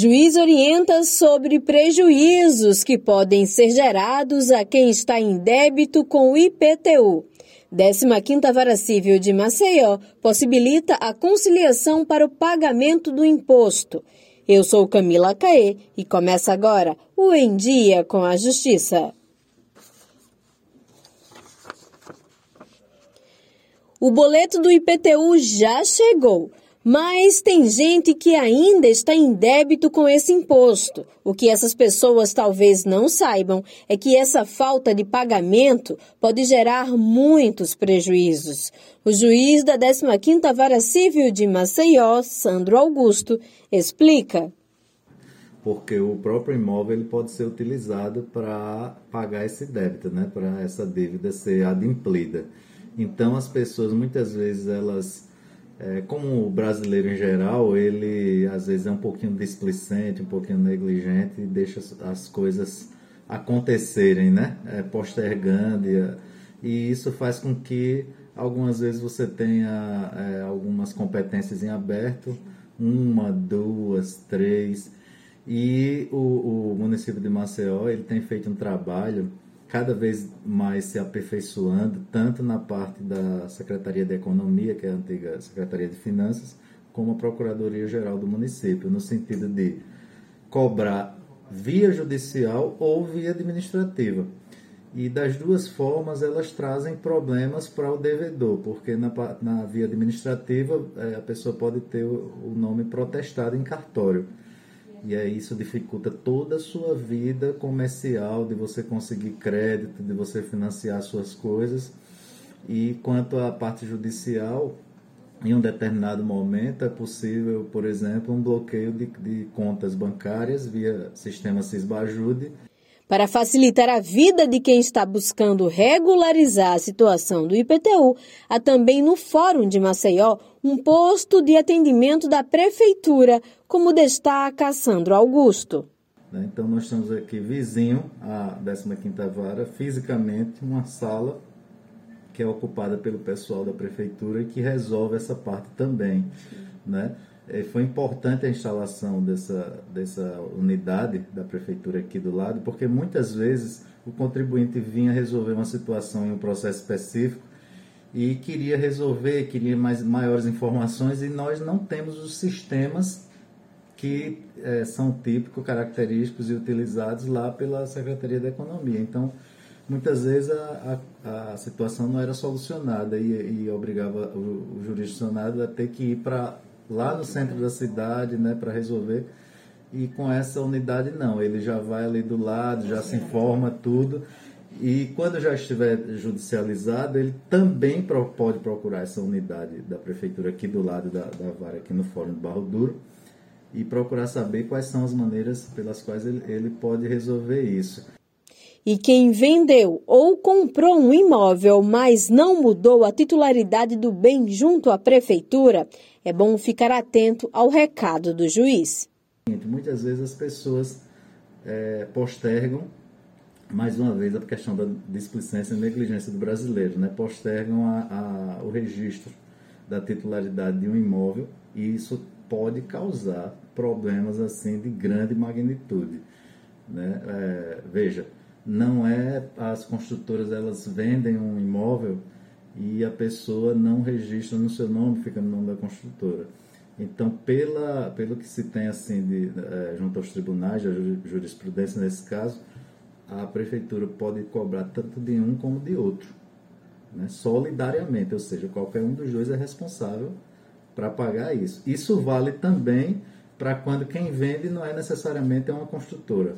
Juiz orienta sobre prejuízos que podem ser gerados a quem está em débito com o IPTU. 15ª Vara Civil de Maceió possibilita a conciliação para o pagamento do imposto. Eu sou Camila Caê e começa agora o Em Dia com a Justiça. O boleto do IPTU já chegou. Mas tem gente que ainda está em débito com esse imposto. O que essas pessoas talvez não saibam é que essa falta de pagamento pode gerar muitos prejuízos. O juiz da 15ª Vara Civil de Maceió, Sandro Augusto, explica. Porque o próprio imóvel ele pode ser utilizado para pagar esse débito, né? para essa dívida ser adimplida. Então as pessoas muitas vezes elas é, como o brasileiro em geral, ele às vezes é um pouquinho displicente, um pouquinho negligente e deixa as coisas acontecerem, né? É, postergando e, e, isso faz com que algumas vezes você tenha é, algumas competências em aberto, uma, duas, três, e o, o município de Maceió ele tem feito um trabalho cada vez mais se aperfeiçoando, tanto na parte da Secretaria de Economia, que é a antiga Secretaria de Finanças, como a Procuradoria-Geral do município, no sentido de cobrar via judicial ou via administrativa. E das duas formas, elas trazem problemas para o devedor, porque na, na via administrativa é, a pessoa pode ter o, o nome protestado em cartório. E aí isso dificulta toda a sua vida comercial, de você conseguir crédito, de você financiar suas coisas. E quanto à parte judicial, em um determinado momento é possível, por exemplo, um bloqueio de, de contas bancárias via sistema Cisbajude para facilitar a vida de quem está buscando regularizar a situação do IPTU, há também no Fórum de Maceió um posto de atendimento da Prefeitura, como destaca Sandro Augusto. Né, então, nós estamos aqui vizinho à 15ª Vara, fisicamente uma sala que é ocupada pelo pessoal da Prefeitura e que resolve essa parte também. Né? É, foi importante a instalação dessa, dessa unidade da prefeitura aqui do lado, porque muitas vezes o contribuinte vinha resolver uma situação em um processo específico e queria resolver, queria mais, maiores informações e nós não temos os sistemas que é, são típicos, característicos e utilizados lá pela Secretaria da Economia. Então, muitas vezes a, a, a situação não era solucionada e, e obrigava o, o jurisdicionado a ter que ir para lá no centro da cidade, né, para resolver. E com essa unidade não, ele já vai ali do lado, já se informa tudo. E quando já estiver judicializado, ele também pode procurar essa unidade da prefeitura aqui do lado da, da vara, aqui no Fórum do Barro Duro, e procurar saber quais são as maneiras pelas quais ele, ele pode resolver isso. E quem vendeu ou comprou um imóvel, mas não mudou a titularidade do bem junto à prefeitura, é bom ficar atento ao recado do juiz. Muitas vezes as pessoas é, postergam, mais uma vez, a questão da displicência e negligência do brasileiro, né? postergam a, a, o registro da titularidade de um imóvel e isso pode causar problemas assim de grande magnitude. Né? É, veja, não é as construtoras elas vendem um imóvel e a pessoa não registra no seu nome, fica no nome da construtora. Então, pela, pelo que se tem assim de, é, junto aos tribunais, a jurisprudência nesse caso, a prefeitura pode cobrar tanto de um como de outro, né? solidariamente, ou seja, qualquer um dos dois é responsável para pagar isso. Isso vale também para quando quem vende não é necessariamente uma construtora.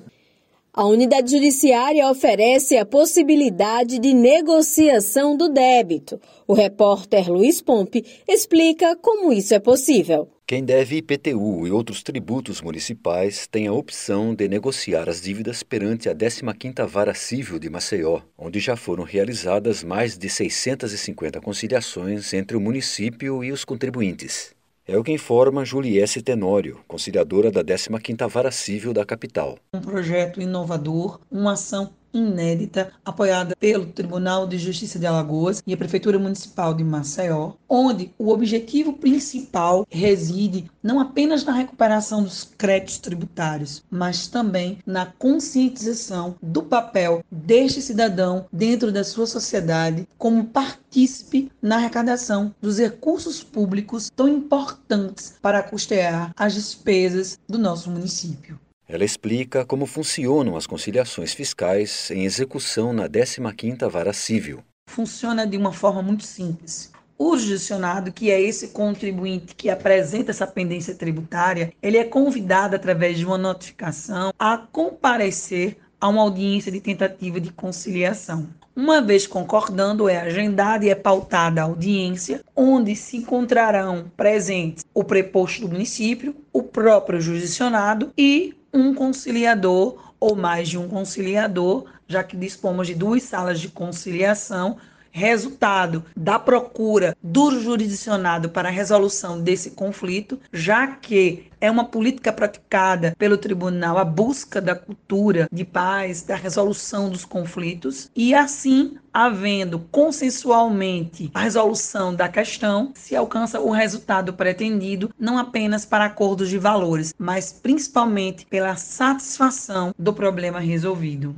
A unidade judiciária oferece a possibilidade de negociação do débito. O repórter Luiz Pompe explica como isso é possível. Quem deve IPTU e outros tributos municipais tem a opção de negociar as dívidas perante a 15ª Vara Civil de Maceió, onde já foram realizadas mais de 650 conciliações entre o município e os contribuintes. É o que informa Juliesse Tenório, conciliadora da 15ª Vara Civil da capital. Um projeto inovador, uma ação inédita, apoiada pelo Tribunal de Justiça de Alagoas e a Prefeitura Municipal de Maceió, onde o objetivo principal reside não apenas na recuperação dos créditos tributários, mas também na conscientização do papel deste cidadão dentro da sua sociedade como partícipe na arrecadação dos recursos públicos tão importantes para custear as despesas do nosso município. Ela explica como funcionam as conciliações fiscais em execução na 15ª Vara Civil. Funciona de uma forma muito simples. O judicionado, que é esse contribuinte que apresenta essa pendência tributária, ele é convidado através de uma notificação a comparecer a uma audiência de tentativa de conciliação. Uma vez concordando, é agendada e é pautada a audiência, onde se encontrarão presentes o preposto do município, o próprio jurisdicionado e um conciliador ou mais de um conciliador, já que dispomos de duas salas de conciliação resultado da procura do jurisdicionado para a resolução desse conflito, já que é uma política praticada pelo tribunal a busca da cultura de paz, da resolução dos conflitos, e assim, havendo consensualmente a resolução da questão, se alcança o resultado pretendido, não apenas para acordos de valores, mas principalmente pela satisfação do problema resolvido.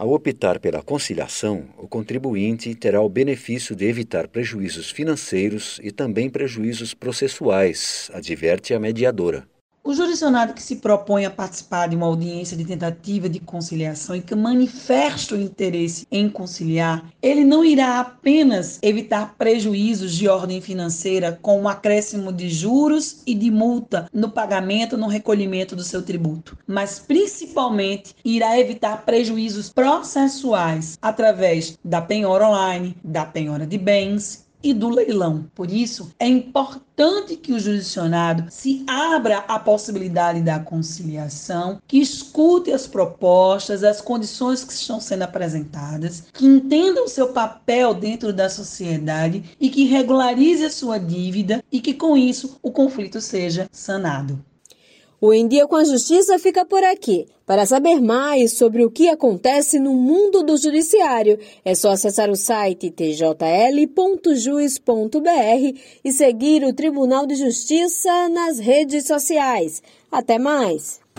Ao optar pela conciliação, o contribuinte terá o benefício de evitar prejuízos financeiros e também prejuízos processuais, adverte a mediadora. O jurisdicionado que se propõe a participar de uma audiência de tentativa de conciliação e que manifesta o interesse em conciliar, ele não irá apenas evitar prejuízos de ordem financeira com um acréscimo de juros e de multa no pagamento no recolhimento do seu tributo, mas principalmente irá evitar prejuízos processuais através da penhora online, da penhora de bens e do leilão. Por isso, é importante que o jurisdicionado se abra à possibilidade da conciliação, que escute as propostas, as condições que estão sendo apresentadas, que entenda o seu papel dentro da sociedade e que regularize a sua dívida e que com isso o conflito seja sanado. O Em Dia com a Justiça fica por aqui. Para saber mais sobre o que acontece no mundo do judiciário, é só acessar o site tjl.juiz.br e seguir o Tribunal de Justiça nas redes sociais. Até mais!